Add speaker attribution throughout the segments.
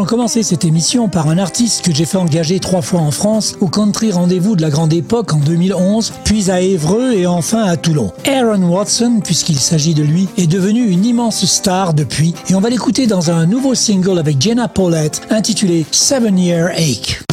Speaker 1: Allons commencer cette émission par un artiste que j'ai fait engager trois fois en France au Country Rendez-vous de la Grande Époque en 2011, puis à Évreux et enfin à Toulon. Aaron Watson, puisqu'il s'agit de lui, est devenu une immense star depuis et on va l'écouter dans un nouveau single avec Jenna Paulette intitulé Seven Year Ache.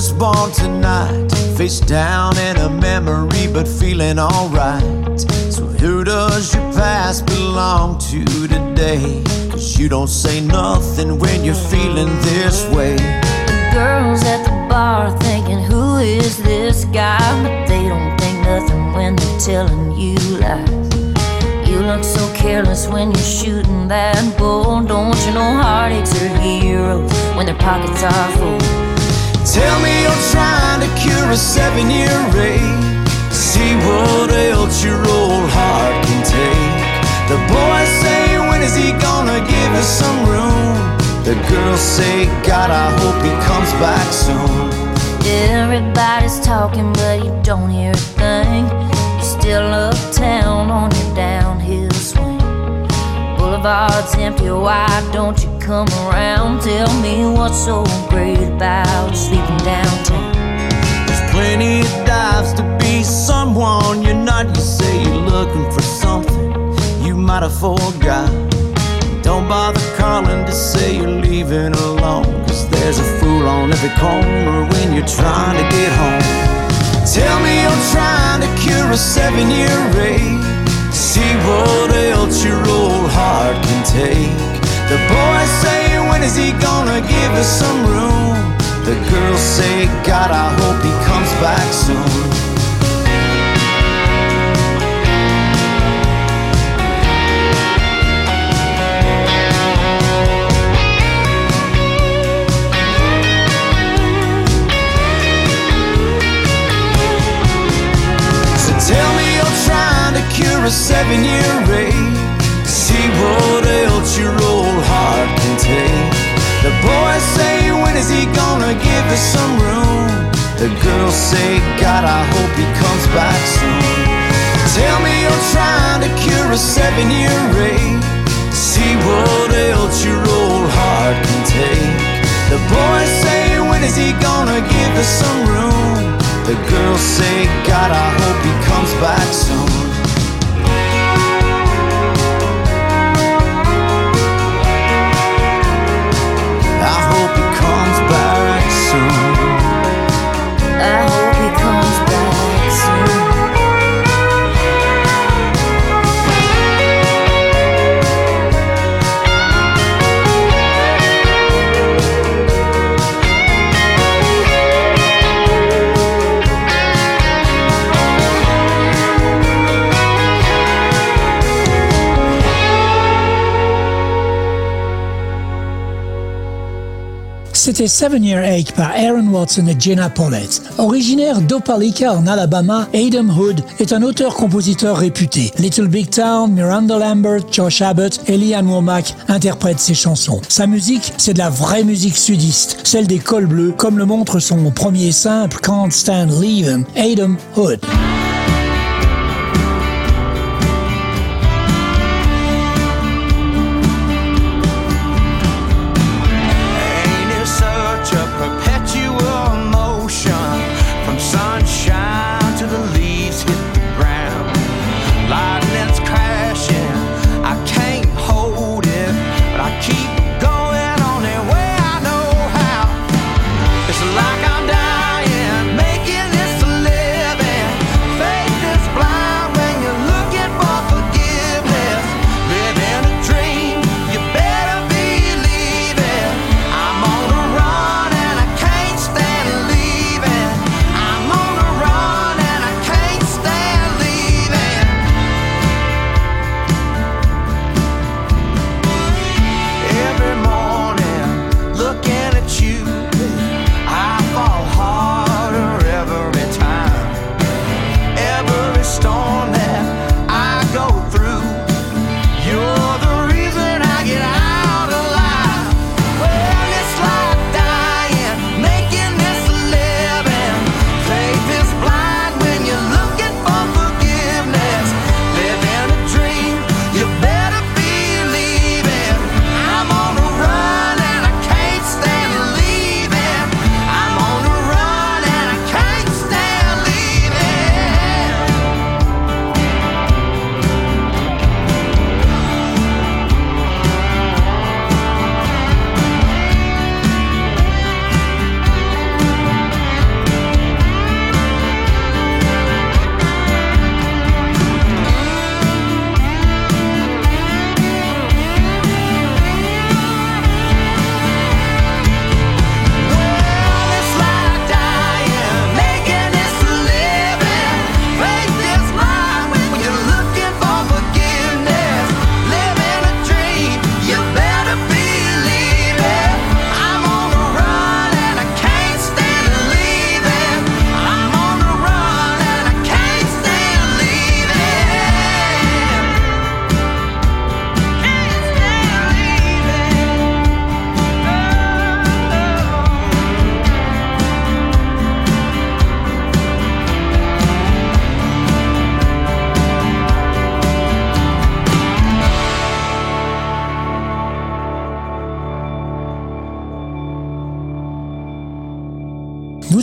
Speaker 2: Just born tonight, face down in a memory, but feeling alright. So, who does your past belong to today? Cause you don't say nothing when you're feeling this way.
Speaker 3: The girls at the bar thinking, Who is this guy? But they don't think nothing when they're telling you lies. You look so careless when you're shooting that bull. Don't you know heartaches are heroes when their pockets are full?
Speaker 2: Tell me you're trying to cure a seven year ache. See what else your old heart can take. The boys say, When is he gonna give us some room? The girls say, God, I hope he comes back soon.
Speaker 3: Everybody's talking, but you don't hear a thing. You're still uptown on your downhill swing. Boulevard's empty, why don't you come around? Tell me what's so great about sleeping downtown.
Speaker 2: There's plenty of dives to be someone you're not. You say you're looking for something you might have forgot. Don't bother calling to say you're leaving alone. Cause there's a fool on every corner when you're trying to get home. Tell me you're trying to cure a seven year rage. See what else your old heart can take. The boys say, When is he gonna give us some room? The girls say, God, I hope he comes back soon. So tell me you're trying to cure a seven year rate. See what else The boys say, When is he gonna give us some room? The girls say, God, I hope he comes back soon. Tell me you're trying to cure a seven year rate. See what else your old heart can take. The boys say, When is he gonna give us some room? The girls say, God, I hope he comes back soon.
Speaker 1: C'était Seven Year Ache par Aaron Watson et Jenna Paulette. Originaire d'Opelika en Alabama, Adam Hood est un auteur-compositeur réputé. Little Big Town, Miranda Lambert, Josh Abbott et Leanne Womack interprètent ses chansons. Sa musique, c'est de la vraie musique sudiste, celle des cols bleus, comme le montre son premier simple Can't Stand Leaving, Adam Hood.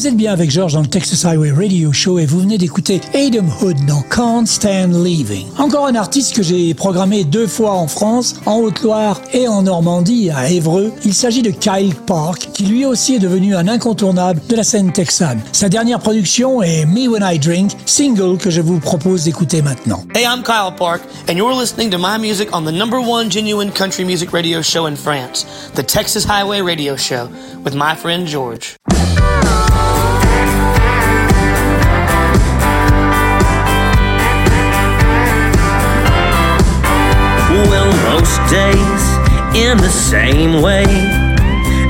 Speaker 1: Êtes bien avec George dans le Texas Highway Radio Show et vous venez d'écouter Adam Hood dans Can't Stand Leaving. Encore un artiste que j'ai programmé deux fois en France, en Haute-Loire et en Normandie, à Évreux. Il s'agit de Kyle Park, qui lui aussi est devenu un incontournable de la scène texane. Sa dernière production est Me When I Drink, single que je vous propose d'écouter maintenant.
Speaker 4: Hey, I'm Kyle Park, and you're listening to my music on the number one genuine country music radio show in France, the Texas Highway Radio Show, with my friend George.
Speaker 5: Most days in the same way.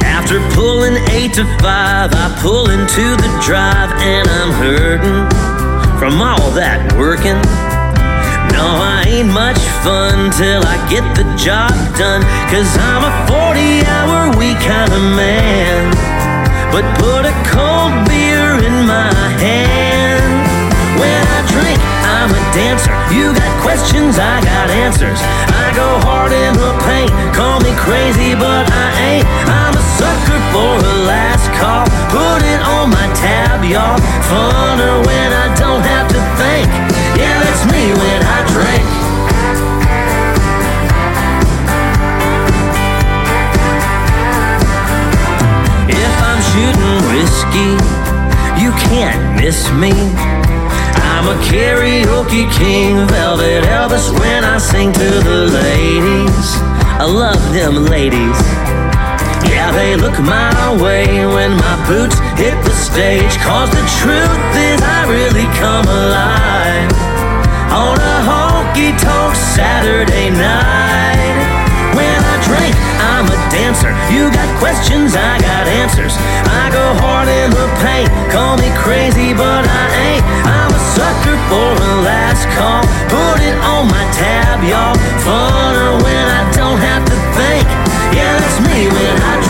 Speaker 5: After pulling eight to five, I pull into the drive and I'm hurting from all that working. No, I ain't much fun till I get the job done, cause I'm a 40 hour week kind of man. But put a cold beer in my hand. Dancer. You got questions, I got answers. I go hard in the paint. Call me crazy, but I ain't. I'm a sucker for a last call. Put it on my tab, y'all. Funner when I don't have to think. Yeah, that's me when I drink. If I'm shooting whiskey, you can't miss me. I'm a karaoke king, velvet Elvis when I sing to the ladies. I love them ladies. Yeah, they look my way when my boots hit the stage. Cause the truth is, I really come alive on a honky tonk Saturday night. When I drink, dancer. You got questions, I got answers. I go hard in the paint. Call me crazy, but I ain't. I'm a sucker for a last call. Put it on my tab, y'all. Funner when I don't have to think. Yeah, that's me when I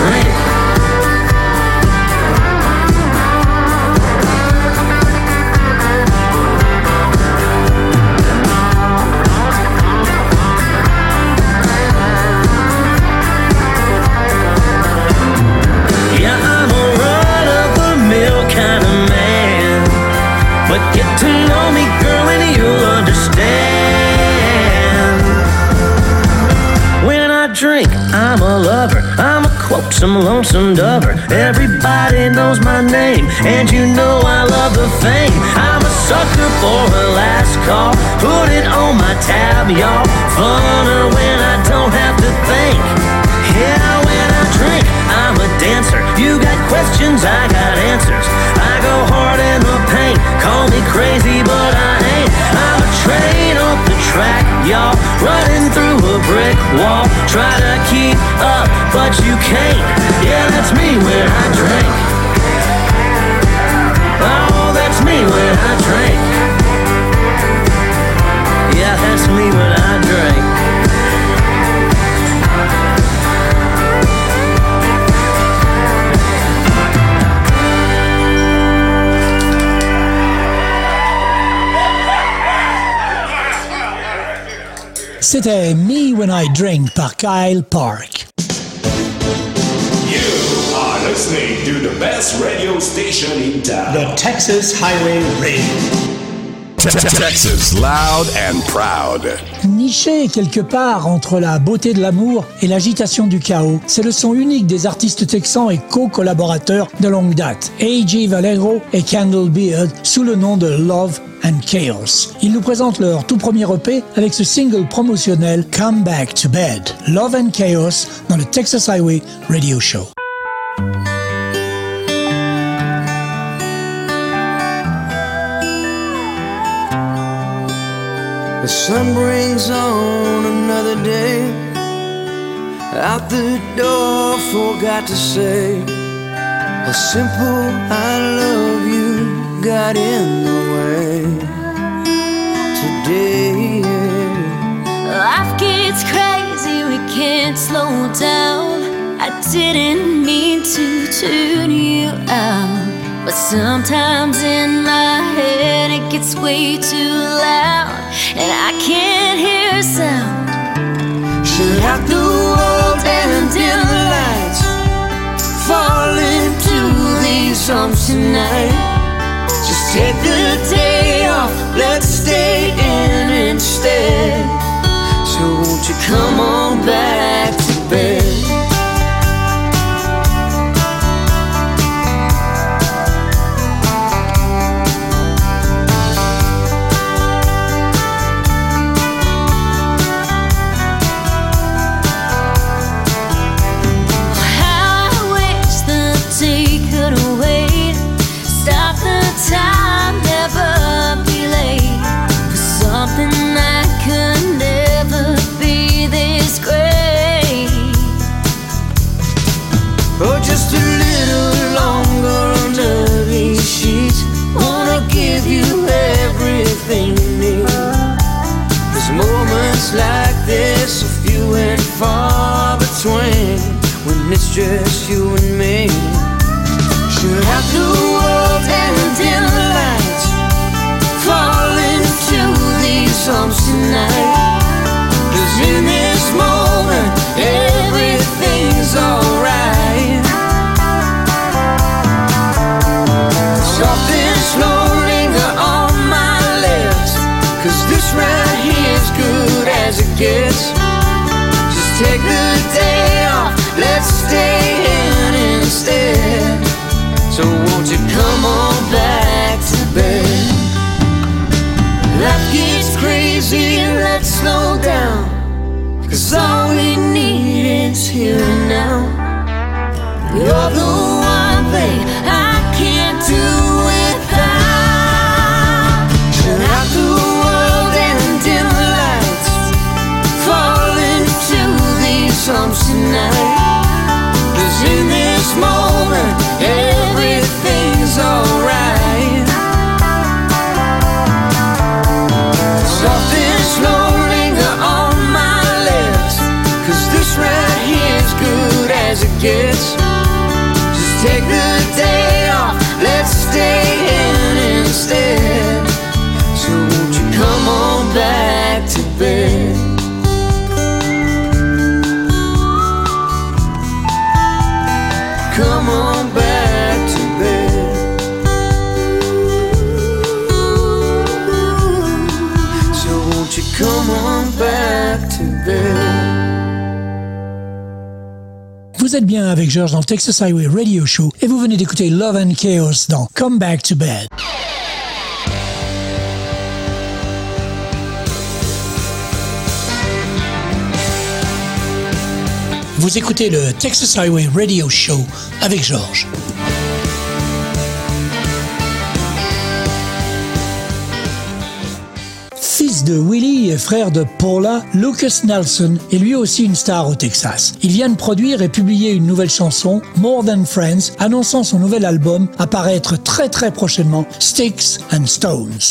Speaker 5: some lonesome dover. Everybody knows my name, and you know I love the fame. I'm a sucker for a last call. Put it on my tab, y'all. Funner when I don't have to think. Yeah, when I drink, I'm a dancer. You got questions, I got answers. I go hard in the paint. Call me crazy, but I ain't. I'm a train off the track, y'all. Running brick wall. Try to keep up, but you can't. Yeah, that's me when I drink. Oh, that's me when I drink. Yeah, that's me when I drink.
Speaker 1: C'était Me When I Drink par Kyle Park.
Speaker 6: You are listening to the best radio station in town.
Speaker 1: The Texas Highway Radio.
Speaker 6: Texas, loud and proud.
Speaker 1: Niché quelque part entre la beauté de l'amour et l'agitation du chaos, c'est le son unique des artistes texans et co-collaborateurs de longue date, A.J. Valero et Candle Beard, sous le nom de Love and Chaos. Ils nous présentent leur tout premier EP avec ce single promotionnel Come Back to Bed, Love and Chaos dans le Texas Highway Radio Show.
Speaker 7: The sun brings on another day. Out the door, forgot to say a simple I love you got in the way today.
Speaker 3: Life gets crazy, we can't slow down. I didn't mean to tune you out. But sometimes in my head it gets way too loud, and I can't hear a sound.
Speaker 7: Shut out the world and dim the lights. Fall into these arms tonight. Just take the day off, let's stay in instead. So won't you come on back to bed? When it's just you and me. Shut out the let's stay instead. So won't you come on back to bed? Life gets crazy, and let's slow down. Cause all we need is here and now. You're gets. Just take the
Speaker 1: êtes bien avec George dans le Texas Highway Radio Show et vous venez d'écouter Love and Chaos dans Come Back to Bed. Vous écoutez le Texas Highway Radio Show avec George. De Willie et frère de Paula, Lucas Nelson est lui aussi une star au Texas. Il vient de produire et publier une nouvelle chanson, More Than Friends, annonçant son nouvel album apparaître très très prochainement, Sticks and Stones.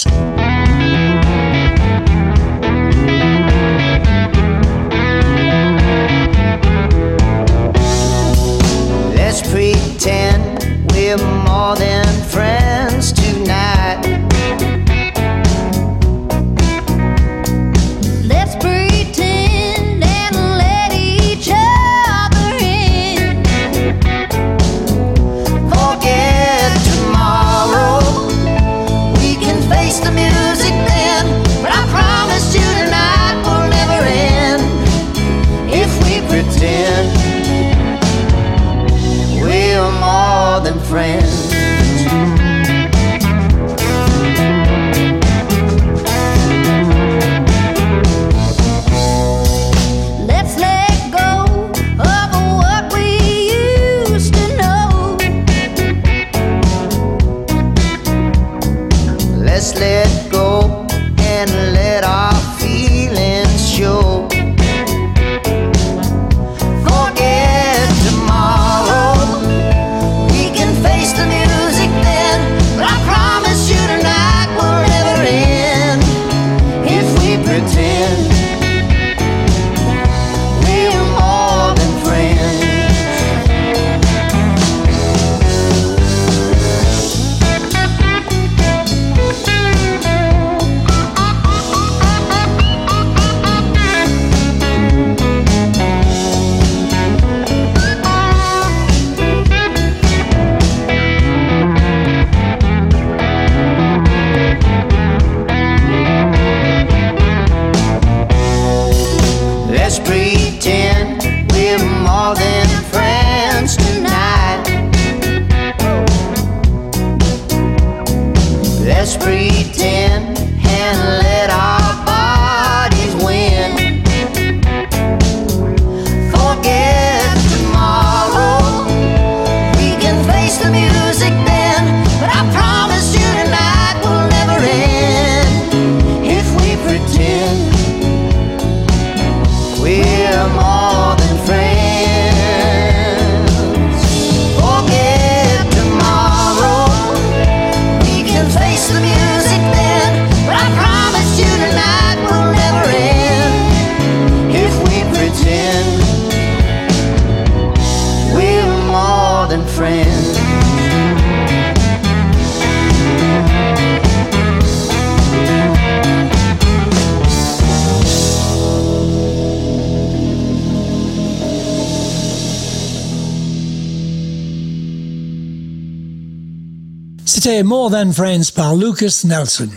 Speaker 8: Than Friends
Speaker 1: par Lucas Nelson.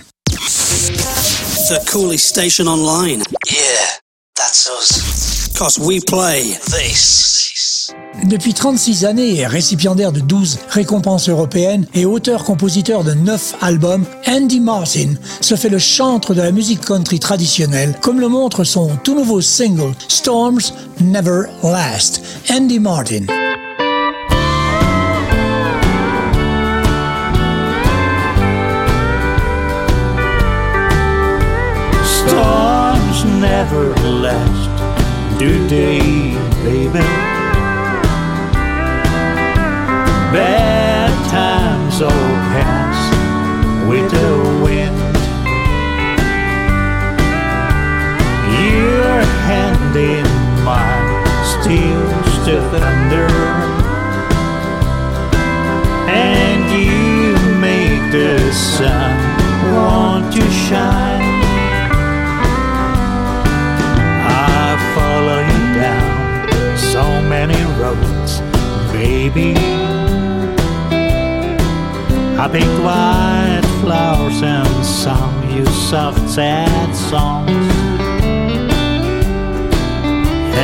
Speaker 9: The coolest station online.
Speaker 10: Yeah, that's us.
Speaker 9: Cause we play this.
Speaker 1: Depuis 36 années, récipiendaire de 12 récompenses européennes et auteur-compositeur de 9 albums, Andy Martin se fait le chantre de la musique country traditionnelle, comme le montre son tout nouveau single Storms Never Last. Andy Martin.
Speaker 11: Never last, do they, baby? Bad times all pass with the wind. Your hand in mine still still thunder, and you make the sun want to shine. Many roads, baby. I picked white flowers and sung you soft, sad songs.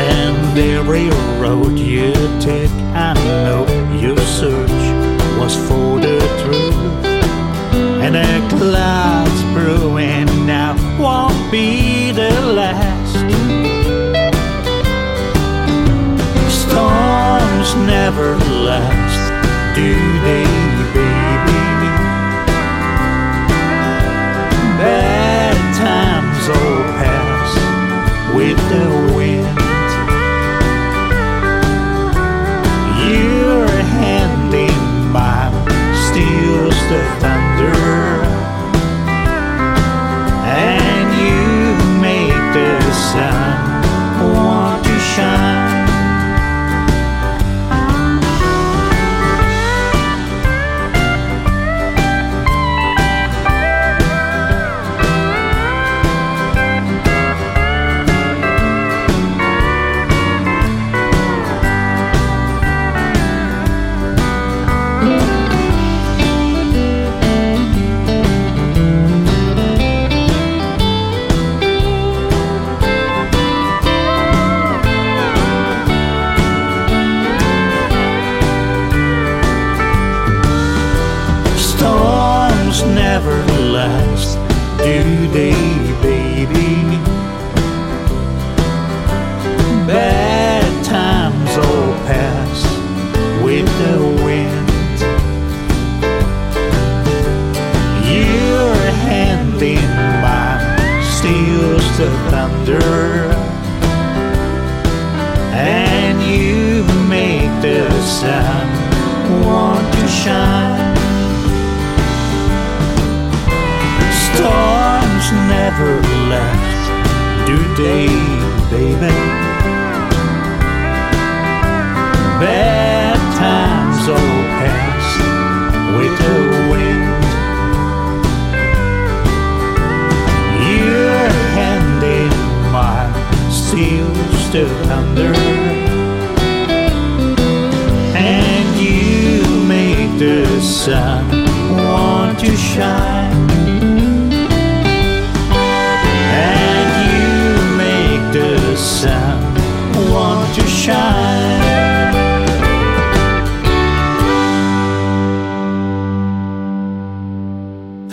Speaker 11: And every road you take, I know your search was for the truth. And the clouds brewing now won't be the last. Never last,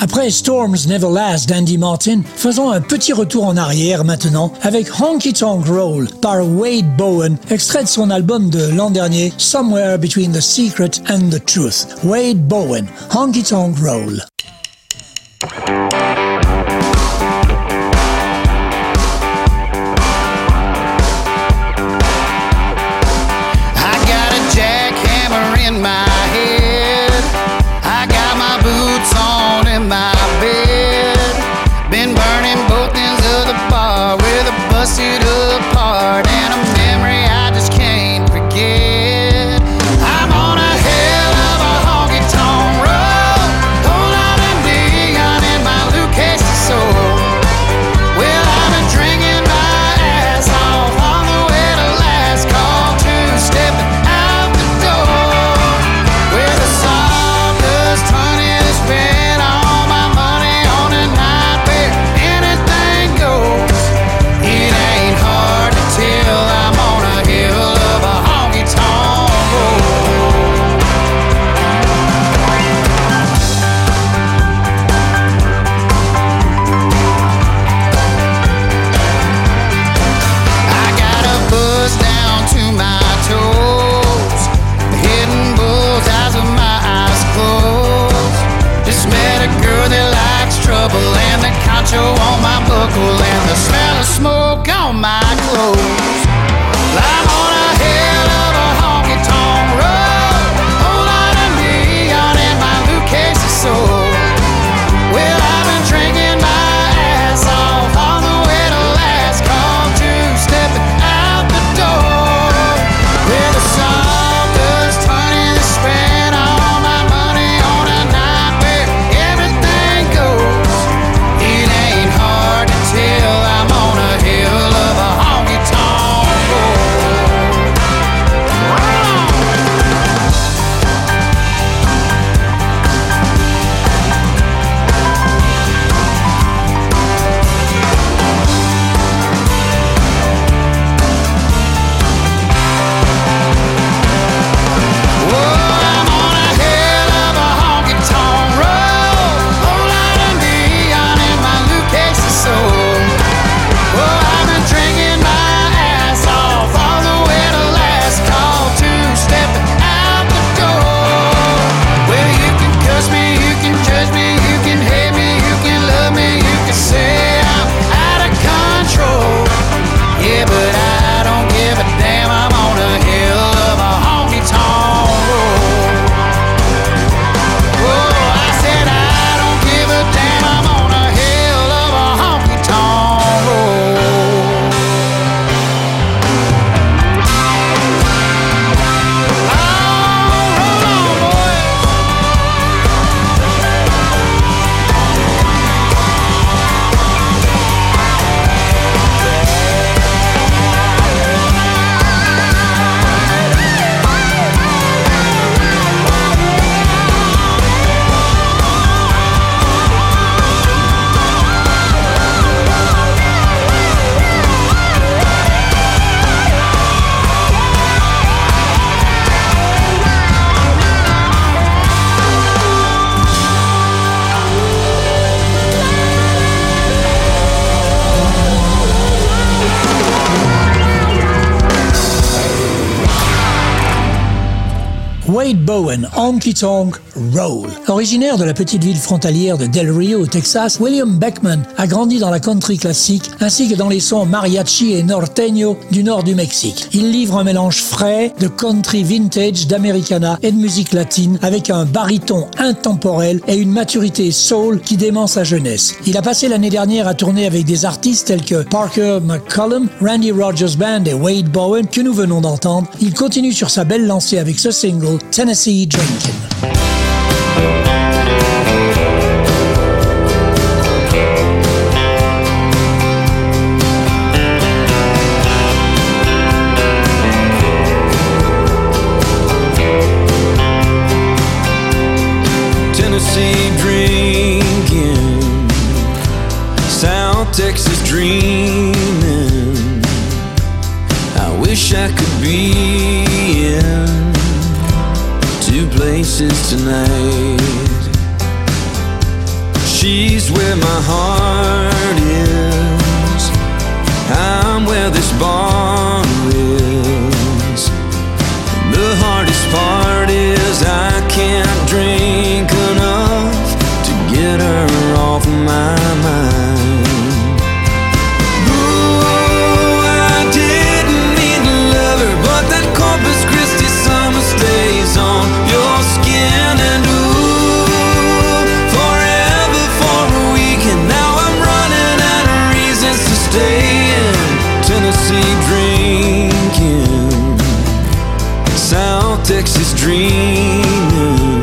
Speaker 1: Après Storms Never Last d'Andy Martin, faisons un petit retour en arrière maintenant avec Honky Tonk Roll par Wade Bowen, extrait de son album de l'an dernier Somewhere Between the Secret and the Truth. Wade Bowen, Honky Tonk Roll.
Speaker 7: Bowen, Honky Tonk Originaire de la petite ville frontalière de Del Rio au Texas, William Beckman a grandi dans la country classique ainsi que dans les sons mariachi et norteño du nord du Mexique. Il livre un mélange frais de country vintage, d'americana et de musique latine avec un baryton intemporel et une maturité soul qui dément sa jeunesse. Il a passé l'année dernière à tourner avec des artistes tels que Parker McCollum, Randy Rogers Band et Wade Bowen que nous venons d'entendre. Il continue sur sa belle lancée avec ce single Tennessee Drinking. dream. dreaming.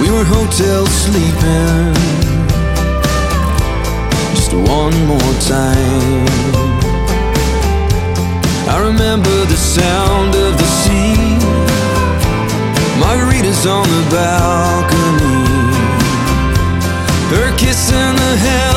Speaker 7: We were hotel sleeping. Just one more time. I remember the sound of the sea. Margaritas on the balcony. Her kiss in the.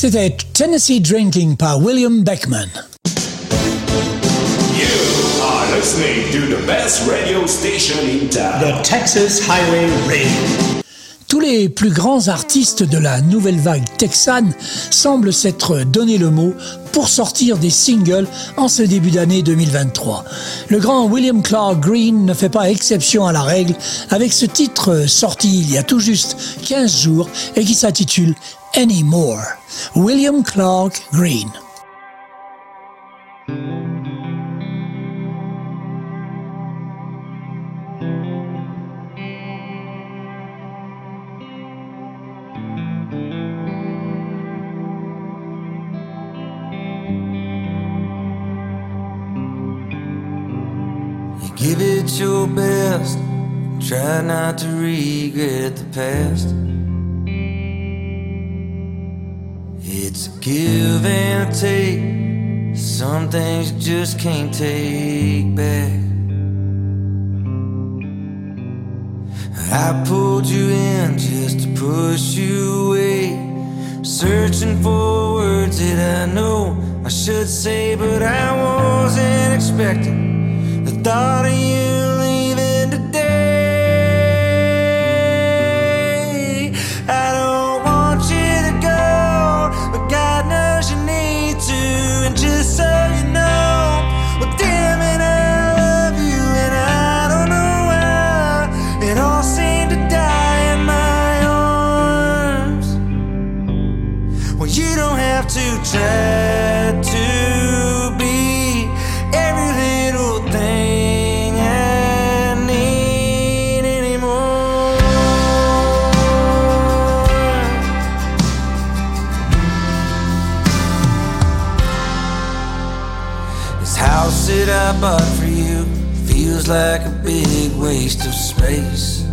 Speaker 1: C'était Tennessee Drinking par William Beckman.
Speaker 6: You are listening to the best radio station in town.
Speaker 4: The Texas Highway Radio.
Speaker 1: Tous les plus grands artistes de la nouvelle vague texane semblent s'être donné le mot pour sortir des singles en ce début d'année 2023. Le grand William Clark Green ne fait pas exception à la règle avec ce titre sorti il y a tout juste 15 jours et qui s'intitule Anymore. William Clark Green.
Speaker 7: Give it your best. Try not to regret the past. It's a give and take. Some things you just can't take back. I pulled you in just to push you away. Searching for words that I know I should say, but I wasn't expecting the thought of you you know Well damn it I love you and I don't know why. It all seemed to die in my own Well you don't have to try I bought for you feels like a big waste of space.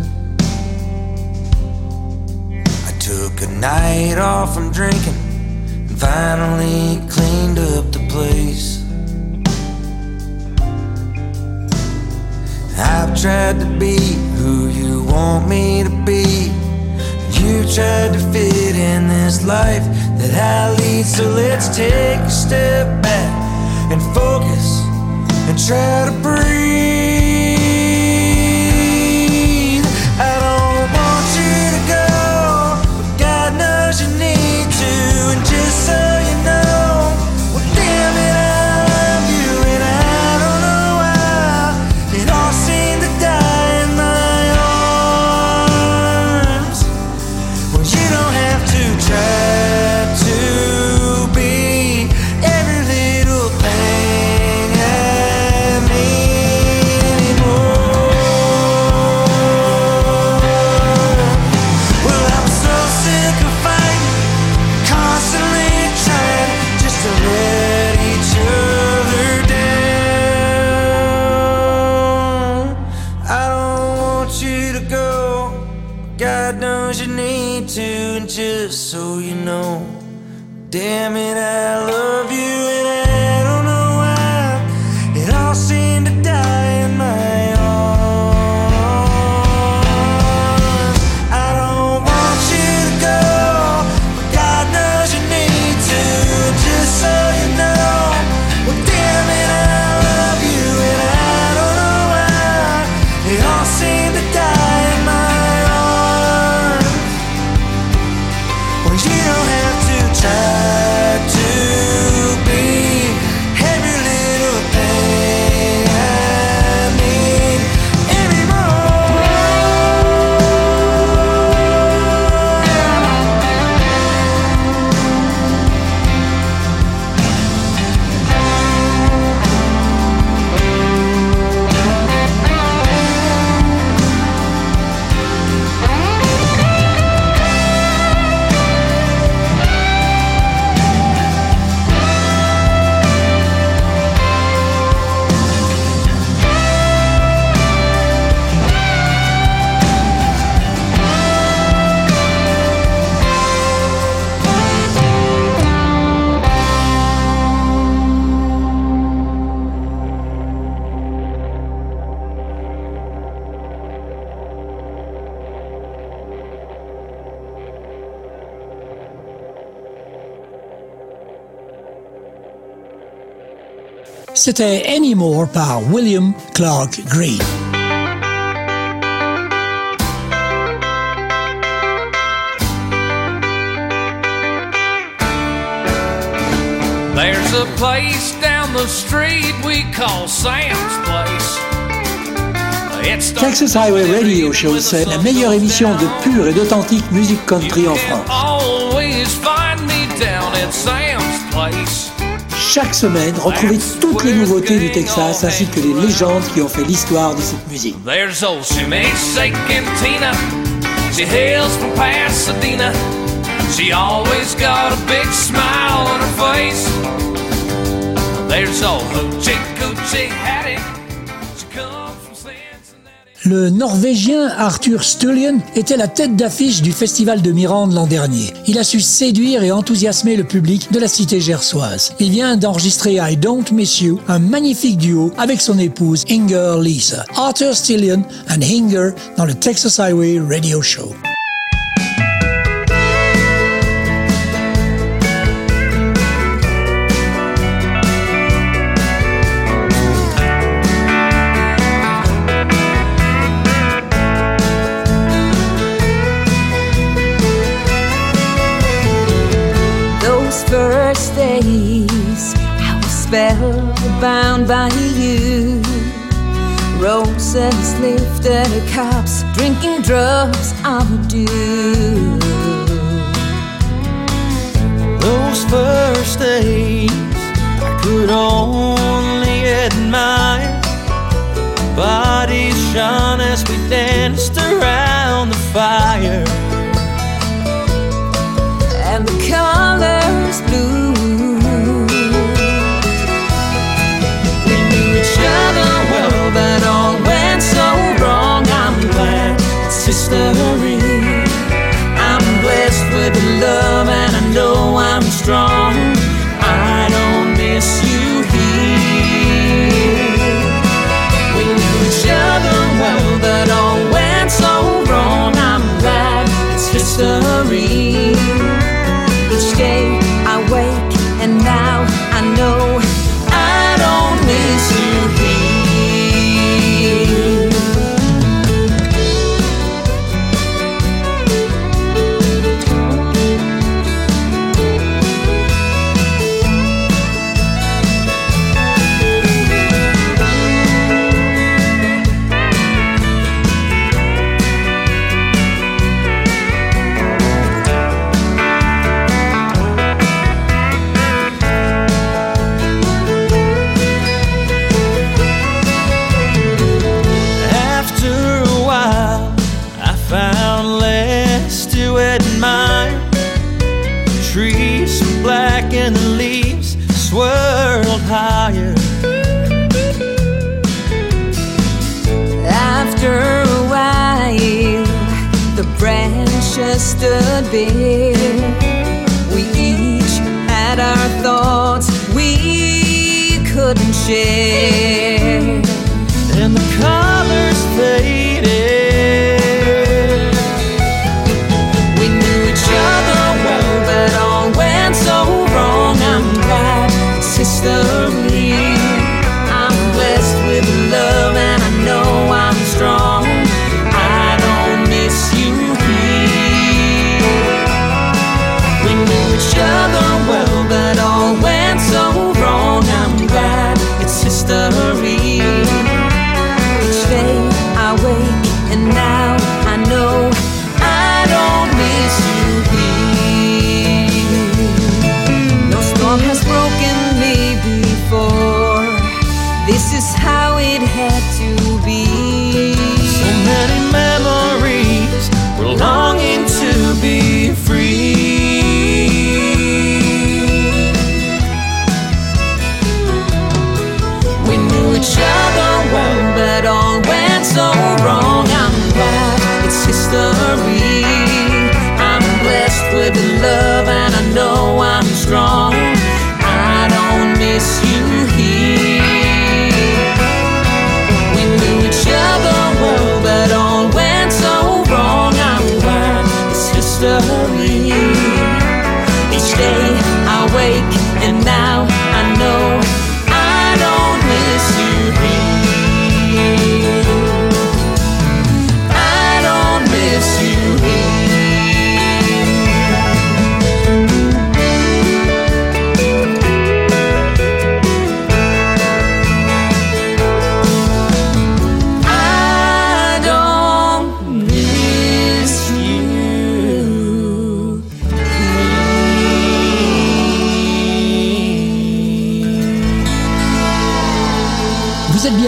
Speaker 7: I took a night off from drinking and finally cleaned up the place. I've tried to be who you want me to be. You tried to fit in this life that I lead, so let's take a step back and focus and try to breathe.
Speaker 1: C'était Anymore par William Clark Green.
Speaker 12: There's a place down the street we call Sam's Place.
Speaker 1: Texas Highway Radio Show, c'est la meilleure émission de pure et d'authentique musique country en France. Chaque semaine, retrouvez toutes les nouveautés du Texas ainsi que les légendes qui ont fait l'histoire de cette musique.
Speaker 12: There's old Tina. She hails from Pasadena. She always got a big smile on her face. There's old Hoochie Coochie Hattie.
Speaker 1: Le Norvégien Arthur Stullion était la tête d'affiche du Festival de Mirande l'an dernier. Il a su séduire et enthousiasmer le public de la cité gersoise. Il vient d'enregistrer I Don't Miss You, un magnifique duo avec son épouse Inger Lisa. Arthur Stullion and Inger dans le Texas Highway Radio Show.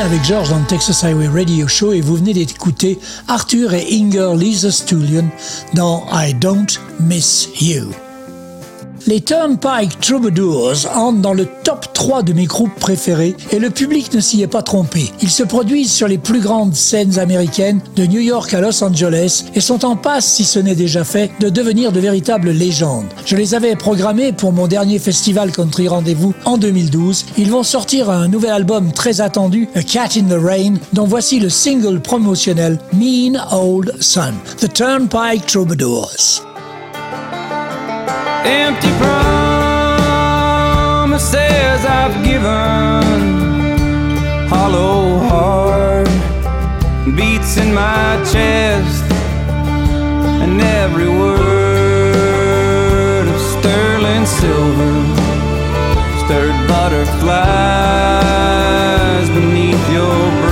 Speaker 1: Avec George dans le Texas Highway Radio Show et vous venez d'écouter Arthur et Inger Lisa Stullion dans I Don't Miss You. Les Turnpike Troubadours entrent dans le top 3 de mes groupes préférés et le public ne s'y est pas trompé. Ils se produisent sur les plus grandes scènes américaines de New York à Los Angeles et sont en passe, si ce n'est déjà fait, de devenir de véritables légendes. Je les avais programmés pour mon dernier festival Country Rendez-vous en 2012. Ils vont sortir un nouvel album très attendu, A Cat in the Rain, dont voici le single promotionnel Mean Old Son, The Turnpike Troubadours.
Speaker 13: Empty I've given, hollow heart beats in my chest, and every word of sterling silver, stirred butterflies beneath your breast,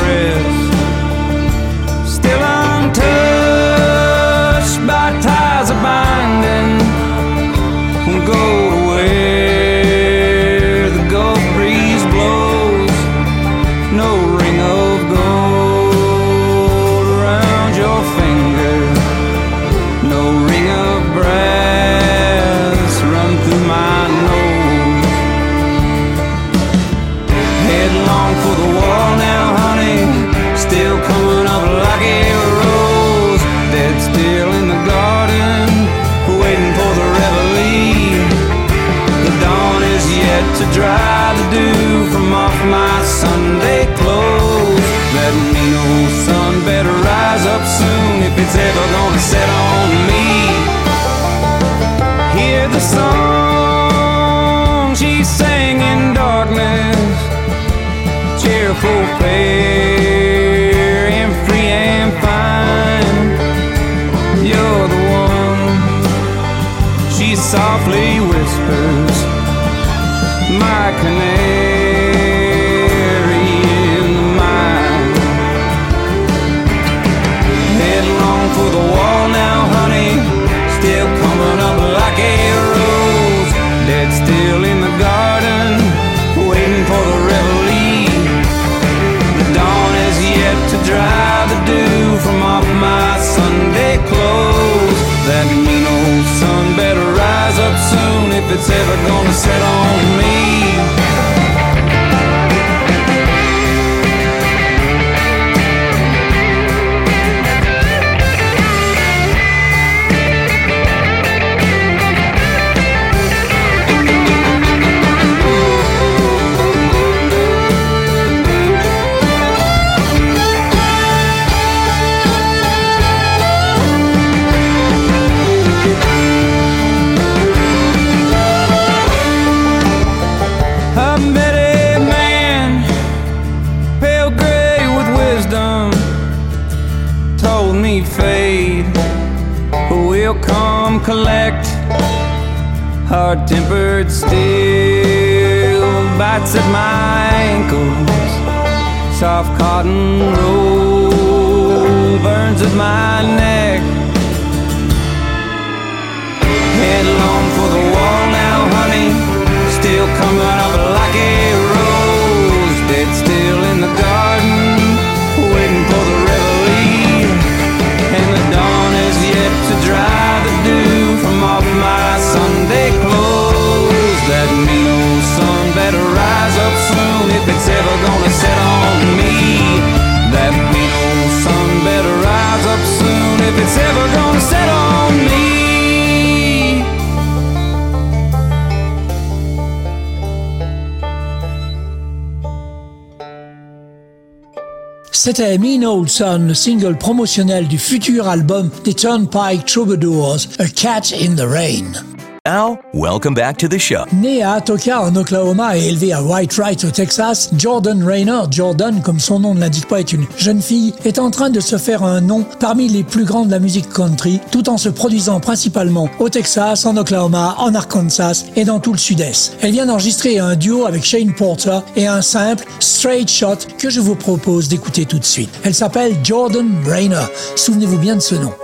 Speaker 13: it's ever gonna set on me. Hear the song she sang in darkness, cheerful, fair, and free and fine. You're the one. She softly whispers my canary
Speaker 1: C'était Mean Old Son, le single promotionnel du futur album des Turnpike Troubadours, A Cat in the Rain.
Speaker 14: Now, welcome back to the show.
Speaker 1: Né à Atoka, en Oklahoma et élevé à Whitewright au Texas, Jordan Rayner, Jordan, comme son nom ne l'indique pas, est une jeune fille, est en train de se faire un nom parmi les plus grands de la musique country, tout en se produisant principalement au Texas, en Oklahoma, en Arkansas et dans tout le sud-est. Elle vient d'enregistrer un duo avec Shane Porter et un simple Straight Shot que je vous propose d'écouter tout de suite. Elle s'appelle Jordan Rayner. Souvenez-vous bien de ce nom.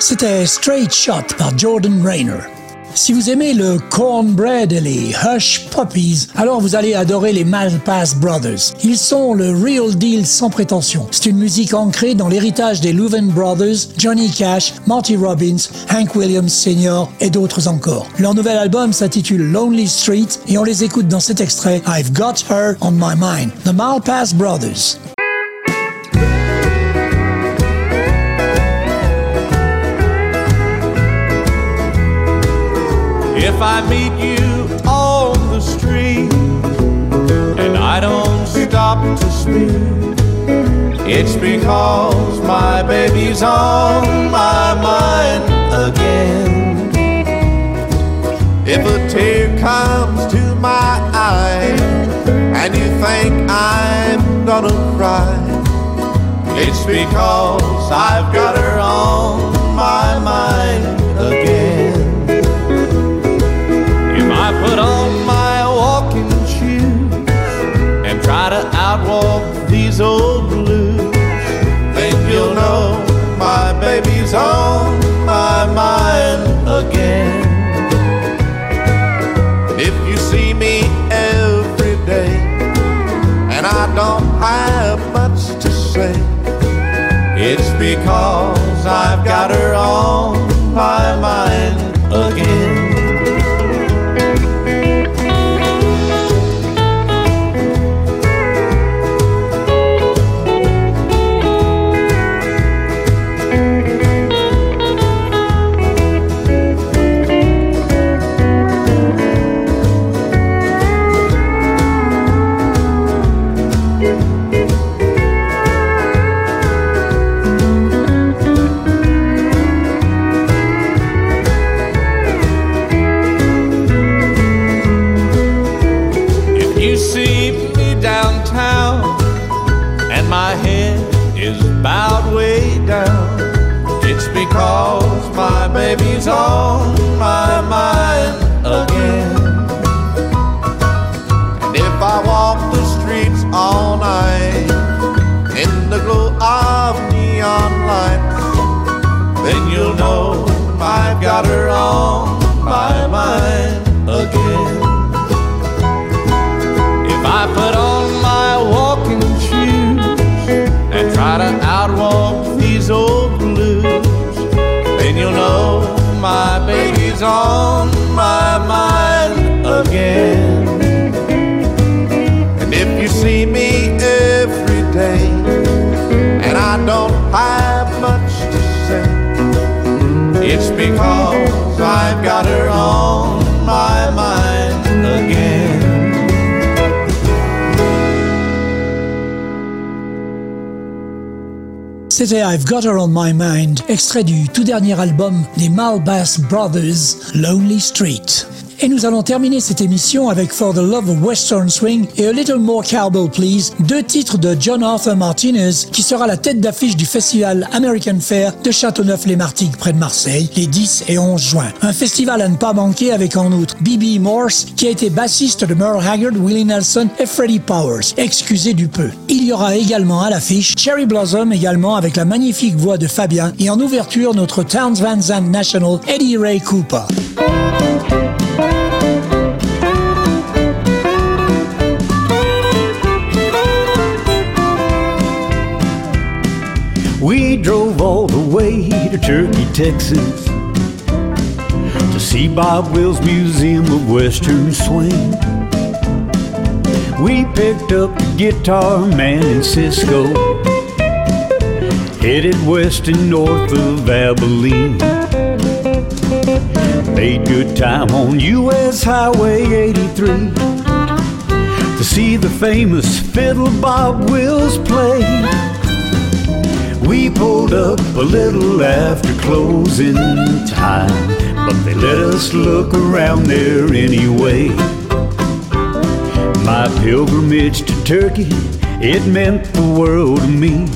Speaker 1: C'était Straight Shot par Jordan Rayner. Si vous aimez le cornbread et les hush puppies, alors vous allez adorer les Malpass Brothers. Ils sont le real deal sans prétention. C'est une musique ancrée dans l'héritage des Leuven Brothers, Johnny Cash, Marty Robbins, Hank Williams Sr. et d'autres encore. Leur nouvel album s'intitule Lonely Street et on les écoute dans cet extrait I've Got Her on My Mind, The Malpass Brothers.
Speaker 15: if I meet you on the street and I don't stop to speak. It's because my baby's on my mind again. If a tear comes to my eye and you think I'm gonna cry, it's because I've got her on call. Her on My Mind,
Speaker 1: extrait du tout dernier album des Malpass Brothers, Lonely Street. Et nous allons terminer cette émission avec For the Love of Western Swing et A Little More Cowbell Please, deux titres de John Arthur Martinez qui sera la tête d'affiche du festival American Fair de Châteauneuf-les-Martigues près de Marseille les 10 et 11 juin. Un festival à ne pas manquer avec en outre B.B. Morse qui a été bassiste de Merle Haggard, Willie Nelson et Freddie Powers. Excusez du peu. Il y aura également à l'affiche Cherry Blossom également avec la magnifique voix de Fabien et en ouverture notre Towns Van Zandt National Eddie Ray Cooper.
Speaker 11: We drove all the way to Turkey, Texas to see Bob Wills' Museum of Western Swing. We picked up the guitar man in Cisco, headed west and north of Abilene. Made good time on US Highway 83 to see the famous fiddle Bob Wills play. We pulled up a little after closing time, but they let us look around there anyway. My pilgrimage to Turkey, it meant the world to me.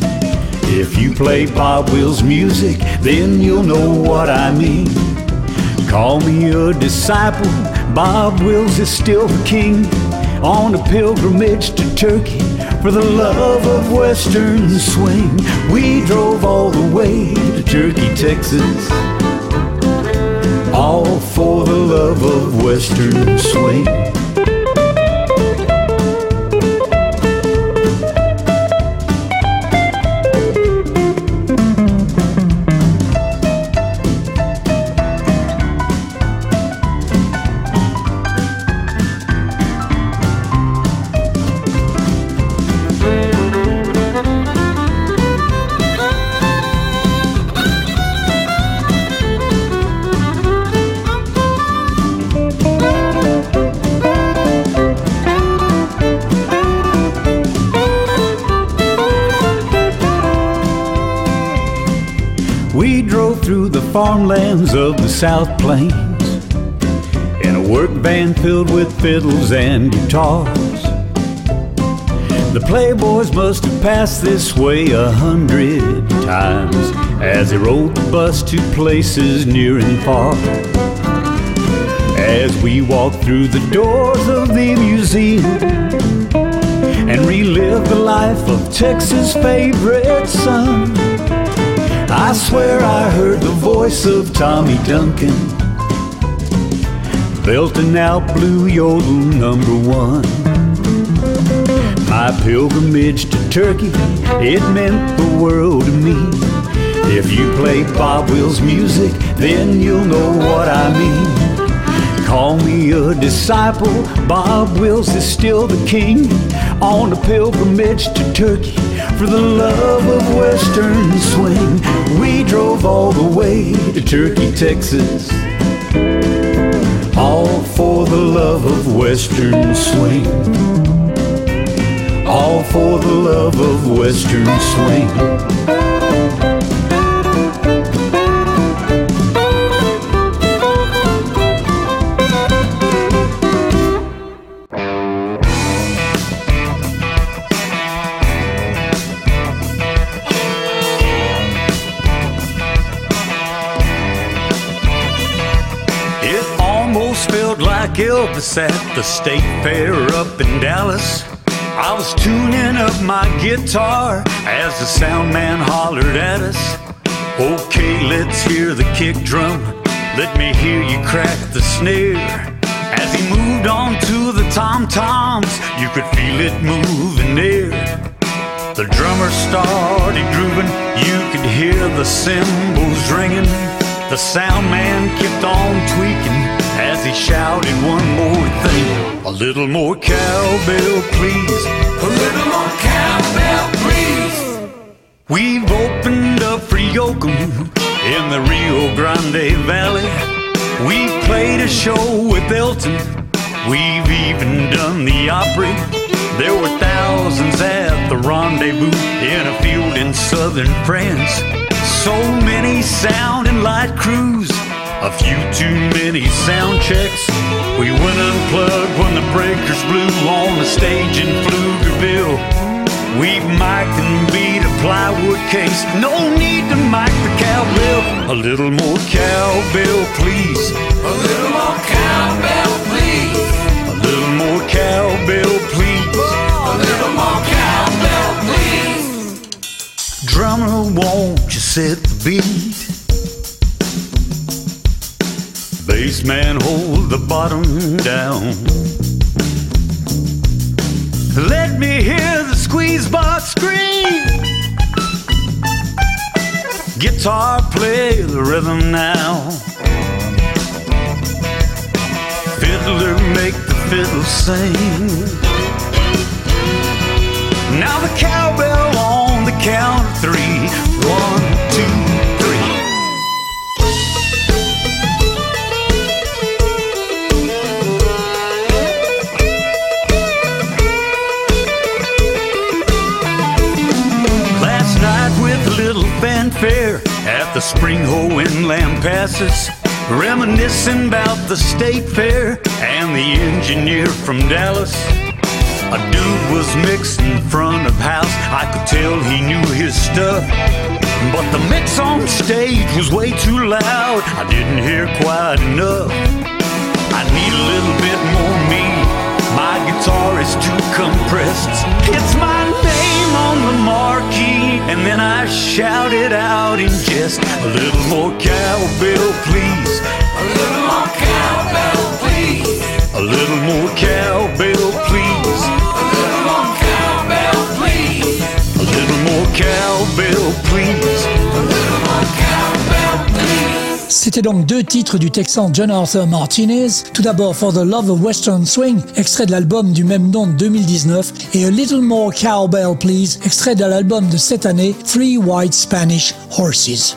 Speaker 11: If you play Bob Wills music, then you'll know what I mean. Call me a disciple, Bob Wills is still the king. On a pilgrimage to Turkey for the love of Western swing. We drove all the way to Turkey, Texas, all for the love of Western swing. Farmlands of the South Plains in a work van filled with fiddles and guitars. The playboys must have passed this way a hundred times as they rode the bus to places near and far. As we walked through the doors of the museum and relived the life of Texas' favorite son. I swear I heard the voice of Tommy Duncan belting out Blue Yodel number one. My pilgrimage to Turkey, it meant the world to me. If you play Bob Wills music, then you'll know what I mean. Call me a disciple, Bob Wills is still the king. On a pilgrimage to Turkey for the love of Western swing. We drove all the way to Turkey, Texas, all for the love of Western swing. All for the love of Western swing. Elvis at the state fair up in Dallas. I was tuning up my guitar as the sound man hollered at us. Okay, let's hear the kick drum. Let me hear you crack the snare. As he moved on to the tom toms, you could feel it moving there. The drummer started grooving, you could hear the cymbals ringing. The sound man kept on tweaking as he shouted one more thing. A little more cowbell, please.
Speaker 12: A little more cowbell, please.
Speaker 11: We've opened up for Yoakam in the Rio Grande Valley. We've played a show with Elton. We've even done the Opry. There were thousands at the rendezvous in a field in southern France. So many sound and light crews, a few too many sound checks. We went unplugged when the breakers blew on the stage in Pflugerville. We've mic'd and beat a plywood case. No need to mic the cowbell. A little more cowbell, please.
Speaker 12: A little more cowbell, please.
Speaker 11: A little more cowbell, please.
Speaker 12: A little more cowbell, please.
Speaker 11: Drummer, won't you set the beat? Bass man, hold the bottom down. Let me hear the squeeze box scream. Guitar, play the rhythm now. Fiddler, make the fiddle sing. Now the cowbell on the count of three. One, two, the Spring Hole in Lampasas. Reminiscing about the state fair and the engineer from Dallas. A dude was mixing in front of house. I could tell he knew his stuff. But the mix on stage was way too loud. I didn't hear quite enough. I need a little bit more me. My guitar is too compressed. It's my on the marquee. And then I shout it out in jest.
Speaker 12: A little more cowbell, please.
Speaker 11: A little more cowbell, please.
Speaker 12: A little more cowbell, please.
Speaker 11: A little more cowbell, please.
Speaker 12: A little more cowbell, please.
Speaker 1: C'était donc deux titres du Texan John Arthur Martinez. Tout d'abord For the Love of Western Swing, extrait de l'album du même nom de 2019, et A Little More Cowbell Please, extrait de l'album de cette année, Three White Spanish Horses.